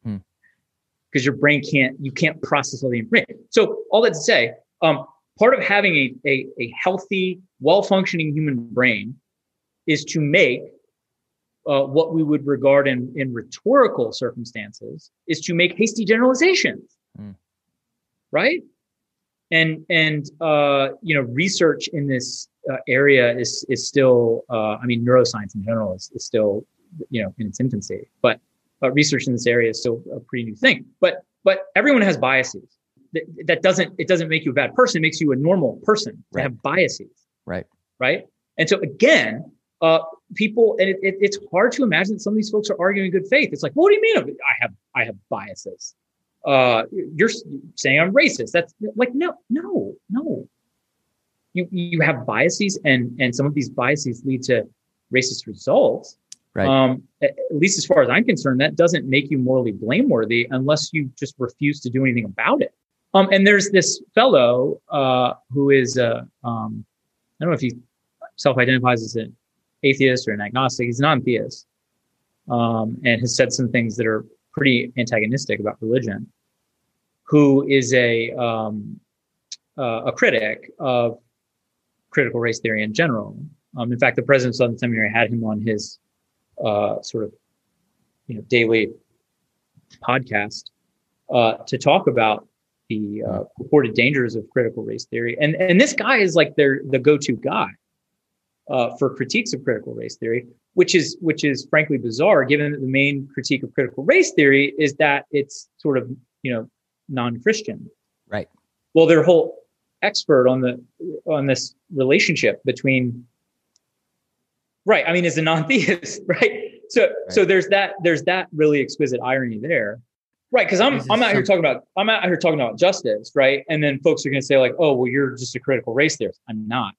because hmm. your brain can't you can't process all the information so all that to say um, part of having a, a, a healthy well functioning human brain is to make uh, what we would regard in, in rhetorical circumstances is to make hasty generalizations, mm. right? And and uh, you know, research in this uh, area is is still, uh, I mean, neuroscience in general is, is still, you know, in its infancy. But uh, research in this area is still a pretty new thing. But but everyone has biases. That, doesn't it doesn't make you a bad person. It makes you a normal person to right. have biases. Right. Right. And so again, uh, people, and it, it, it's hard to imagine that some of these folks are arguing in good faith. It's like, well, what do you mean? I have, I have biases. Uh, you're saying I'm racist. That's like, no, no, no. You, you have biases and, and some of these biases lead to racist results. Right. Um, at least as far as I'm concerned, that doesn't make you morally blameworthy unless you just refuse to do anything about it. Um, and there's this fellow uh, who is, uh, um, I don't know if he self-identifies as an atheist or an agnostic. He's a non-theist, um, and has said some things that are pretty antagonistic about religion. Who is a um, uh, a critic of critical race theory in general. Um, in fact, the president of Southern Seminary had him on his uh, sort of you know daily podcast uh, to talk about the uh, purported dangers of critical race theory. And and this guy is like their the go-to guy uh, for critiques of critical race theory, which is which is frankly bizarre, given that the main critique of critical race theory is that it's sort of you know non-Christian. Right. Well, their whole expert on the on this relationship between right i mean as a non-theist right so so there's that there's that really exquisite irony there right because i'm i'm out here talking about i'm out here talking about justice right? And then folks are going to say like oh well you're just a critical race theorist. I'm not.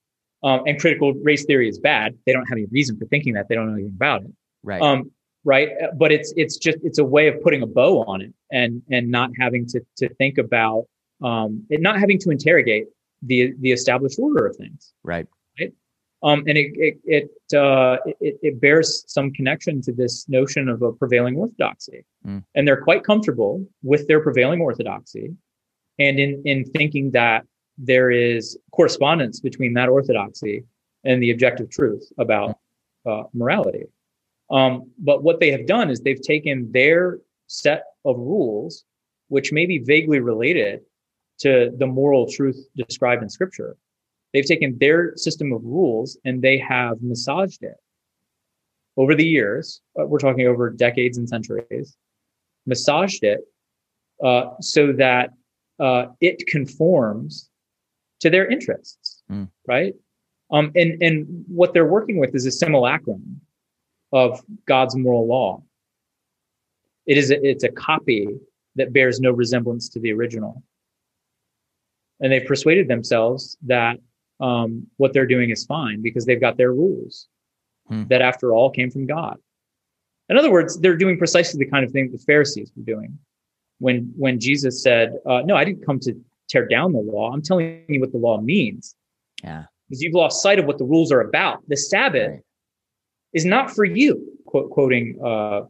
Um, and critical race theory is bad. They don't have any reason for thinking that. They don't know anything about it. Right. um, right? But it's it's just it's a way of putting a bow on it and and not having to to think about um it not having to interrogate the the established order of things. Right? right. Um and it it it uh it, it bears some connection to this notion of a prevailing orthodoxy Mm. and they're quite comfortable with their prevailing orthodoxy and in in thinking that there is correspondence between that orthodoxy and the objective truth about uh, morality um, but what they have done is they've taken their set of rules, which may be vaguely related to the moral truth described in scripture. They've taken their system of rules and they have massaged it over the years. uh, We're talking over decades and centuries, massaged it uh, so that uh, it conforms to their interests, Mm. right? Um, and and what they're working with is a simulacrum of God's moral law. It is a, it's a copy that bears no resemblance to the original, and they've persuaded themselves that um, what they're doing is fine because they've got their rules Hmm. that, after all, came from God. In other words, they're doing precisely the kind of thing the Pharisees were doing when when Jesus said, uh, "No, I didn't come to tear down the law. I'm telling you what the law means." Yeah. because you've lost sight of what the rules are about. The Sabbath Right. is not for you. Quote, quoting uh,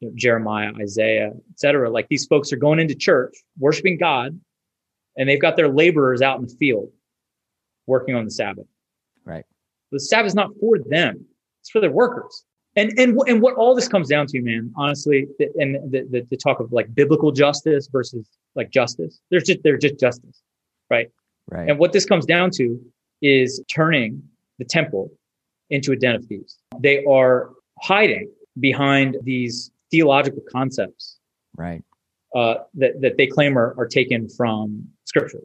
you know, Jeremiah, Isaiah, etc. Like these folks are going into church, worshiping God, and they've got their laborers out in the field working on the Sabbath. Right. The Sabbath is not for them; it's for their workers. And and and what all this comes down to, man, honestly, and the, the the talk of like biblical justice versus like justice. There's just they're just justice, right? Right. And what this comes down to is turning the temple into a den of thieves. They are hiding behind these theological concepts right. uh, that, that they claim are, are taken from scripture.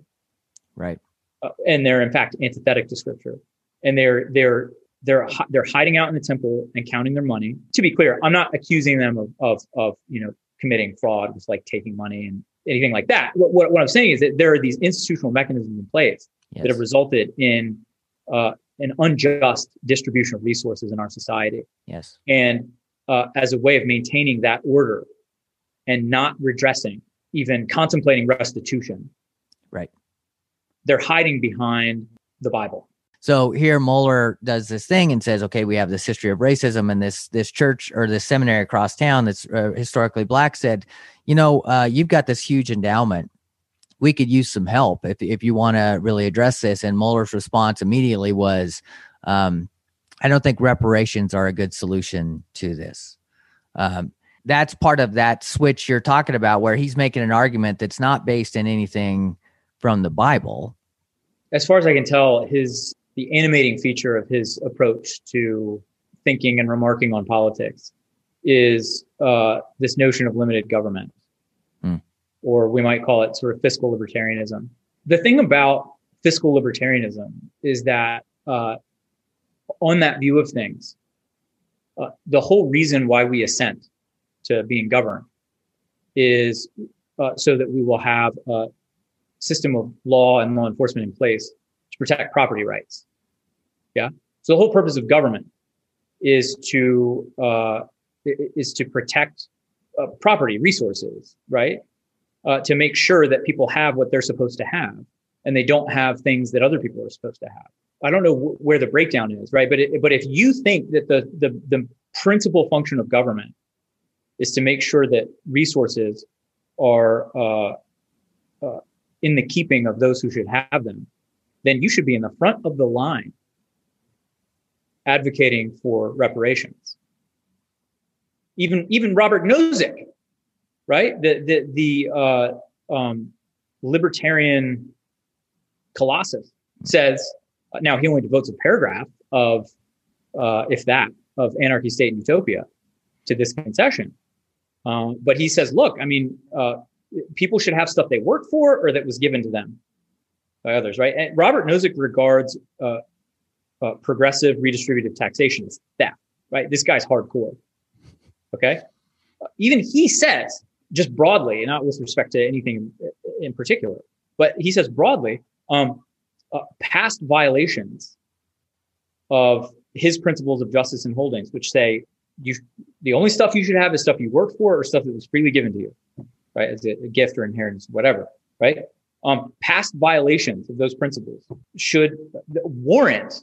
Right. Uh, and they're in fact antithetic to scripture. And they're, they're, they're, they're hiding out in the temple and counting their money. To be clear, I'm not accusing them of, of, of you know, committing fraud with like taking money and anything like that. What, what, what I'm saying is that there are these institutional mechanisms in place Yes. that have resulted in uh, an unjust distribution of resources in our society. yes. And uh, as a way of maintaining that order and not redressing, even contemplating restitution, Right. They're hiding behind the Bible. So here Mohler does this thing and says, okay, we have this history of racism, and this this church or this seminary across town that's uh, historically black said, you know, uh, you've got this huge endowment. We could use some help if if you want to really address this. And Mohler's response immediately was, um, I don't think reparations are a good solution to this. Um, that's part of that switch you're talking about, where he's making an argument that's not based in anything from the Bible. As far as I can tell, his the animating feature of his approach to thinking and remarking on politics is uh, this notion of limited government, Hmm. or we might call it sort of fiscal libertarianism. The thing about fiscal libertarianism is that uh, on that view of things, uh, the whole reason why we assent to being governed is uh, so that we will have system of law and law enforcement in place to protect property rights. Yeah. So the whole purpose of government is to uh, is to protect uh, property resources, right? Uh, to make sure that people have what they're supposed to have, and they don't have things that other people are supposed to have. I don't know where the breakdown is, right? But it, but if you think that the the the principal function of government is to make sure that resources are uh, in the keeping of those who should have them, then you should be in the front of the line advocating for reparations. Even even Robert Nozick, right? The the the uh, um, libertarian colossus says now he only devotes a paragraph of uh, if that of anarchy state and utopia to this concession um, but he says look i mean uh, people should have stuff they work for or that was given to them by others right? And robert nozick regards uh, uh, progressive redistributive taxation as theft right? This guy's hardcore okay? Even he says just broadly not with respect to anything in particular but he says broadly um, uh, past violations of his principles of justice and holdings, which say you the only stuff you should have is stuff you work for or stuff that was freely given to you, right, as a, a gift or inheritance, whatever, right? Um, past violations of those principles should warrant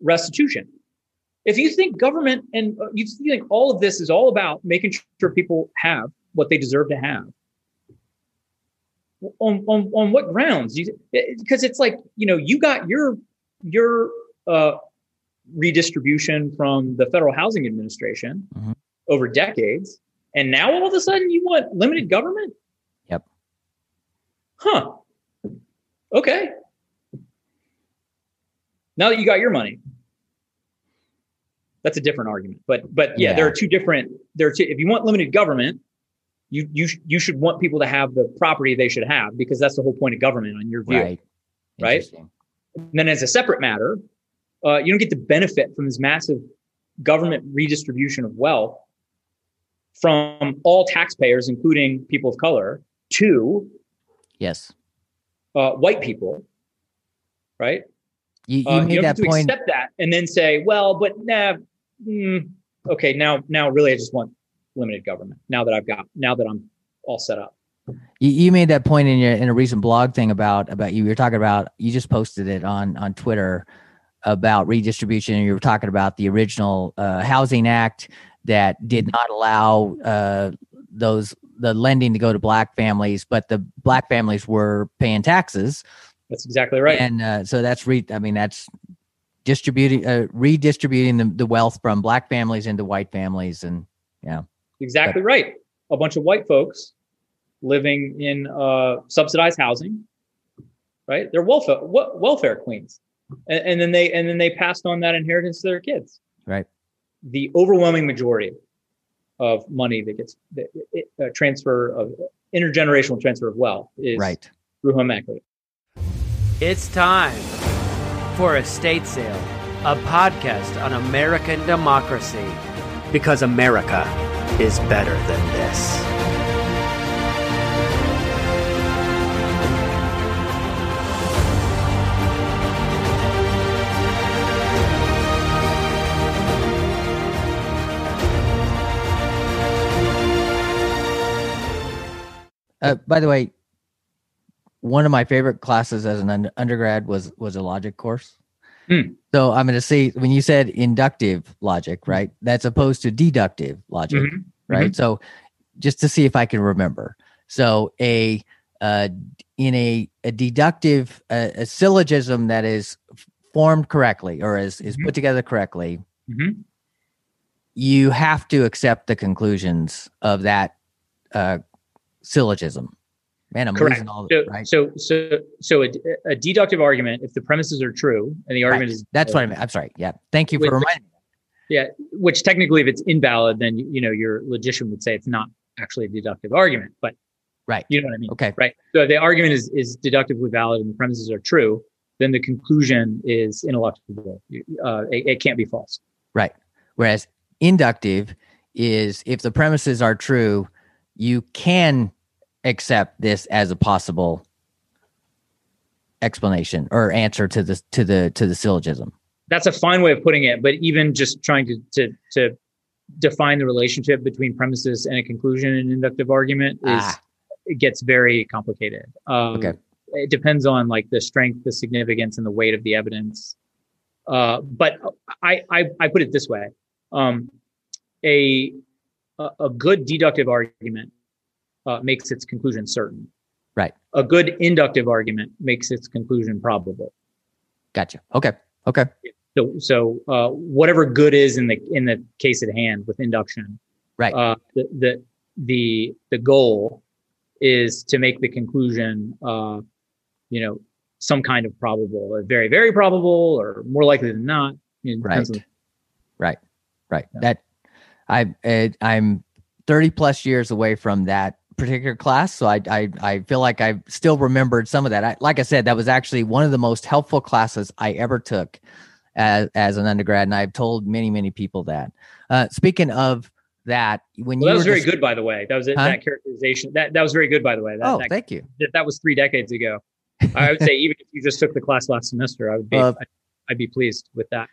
restitution. If you think government and uh, you think all of this is all about making sure people have what they deserve to have, on on, on what grounds? Because it's like you know you got your your uh, redistribution from the Federal Housing Administration mm-hmm. over decades, and now all of a sudden you want limited government. Yep. Huh. Okay. Now that you got your money, that's a different argument. But but yeah, yeah. there are two different. There are two. If you want limited government, you you you should want people to have the property they should have because that's the whole point of government on your view right, right? and then as a separate matter uh, you don't get to benefit from this massive government redistribution of wealth from all taxpayers including people of color to yes uh, white people right you, you uh, made you that to point accept that and then say well but nah mm, okay now now really i just want limited government now that I've got now that I'm all set up. You, you made that point in your in a recent blog thing about about you. You're talking about you just posted it on on Twitter about redistribution. And you were talking about the original uh, Housing Act that did not allow uh, those the lending to go to black families, but the black families were paying taxes. That's exactly right. And uh, so that's re. I mean, that's distributing, uh, redistributing the, the wealth from black families into white families, and yeah. Exactly right. A bunch of white folks living in uh, subsidized housing, right? They're welfare welfare queens, and, and, then they and then they passed on that inheritance to their kids. Right. The overwhelming majority of money that gets the, uh, transfer of intergenerational transfer of wealth is right through home equity. It's time for Estate Sale, a podcast on American democracy, because America is better than this. Uh, by the way, one of my favorite classes as an undergrad was was a logic course. Mm. So I'm going to say when you said inductive logic, right? That's opposed to deductive logic, mm-hmm. right? Mm-hmm. So just to see if I can remember. So a uh, in a, a deductive uh, a syllogism that is formed correctly or is is mm-hmm. put together correctly, mm-hmm. you have to accept the conclusions of that uh, syllogism. Man, I'm Correct. losing all so, right. So, so, so a, a, deductive argument, if the premises are true and the argument right. is that's uh, what I mean. I'm sorry. Yeah. Thank you for reminding me. Yeah. Which technically, if it's invalid, then you know your logician would say it's not actually a deductive argument. But right, you know what I mean. Okay. Right. So the argument is is deductively valid and the premises are true. Then the conclusion is ineluctable. Uh, it, it can't be false. Right. Whereas inductive is if the premises are true, you can accept this as a possible explanation or answer to the to the to the syllogism. that's a fine way of putting it. But even just trying to to to define the relationship between premises and a conclusion in inductive argument is Ah. it gets very complicated. Um, Okay. It depends on like the strength, the significance, and the weight of the evidence. Uh, but I, I I put it this way: um, a a a good deductive argument uh, makes its conclusion certain. Right. A good inductive argument makes its conclusion probable. Gotcha. Okay. Okay. So, so uh, whatever good is in the in the case at hand with induction, Right. Uh, the, the the the goal is to make the conclusion, uh, you know, some kind of probable, or very very probable, or more likely than not. Depends Right. Right. Right. Yeah. That I uh, I'm 30 plus years away from that particular class, so I I I feel like I still remembered some of that. I, like I said, that was actually one of the most helpful classes I ever took as as an undergrad, and I've told many many people that. Uh, speaking of that, when Well, you that was very dis- good, by the way. That was it. Huh? That characterization. That that was very good, by the way. That, Oh, that, thank you. that, that was three decades ago. I would say even if you just took the class last semester, I would be Uh, I'd, I'd be pleased with that.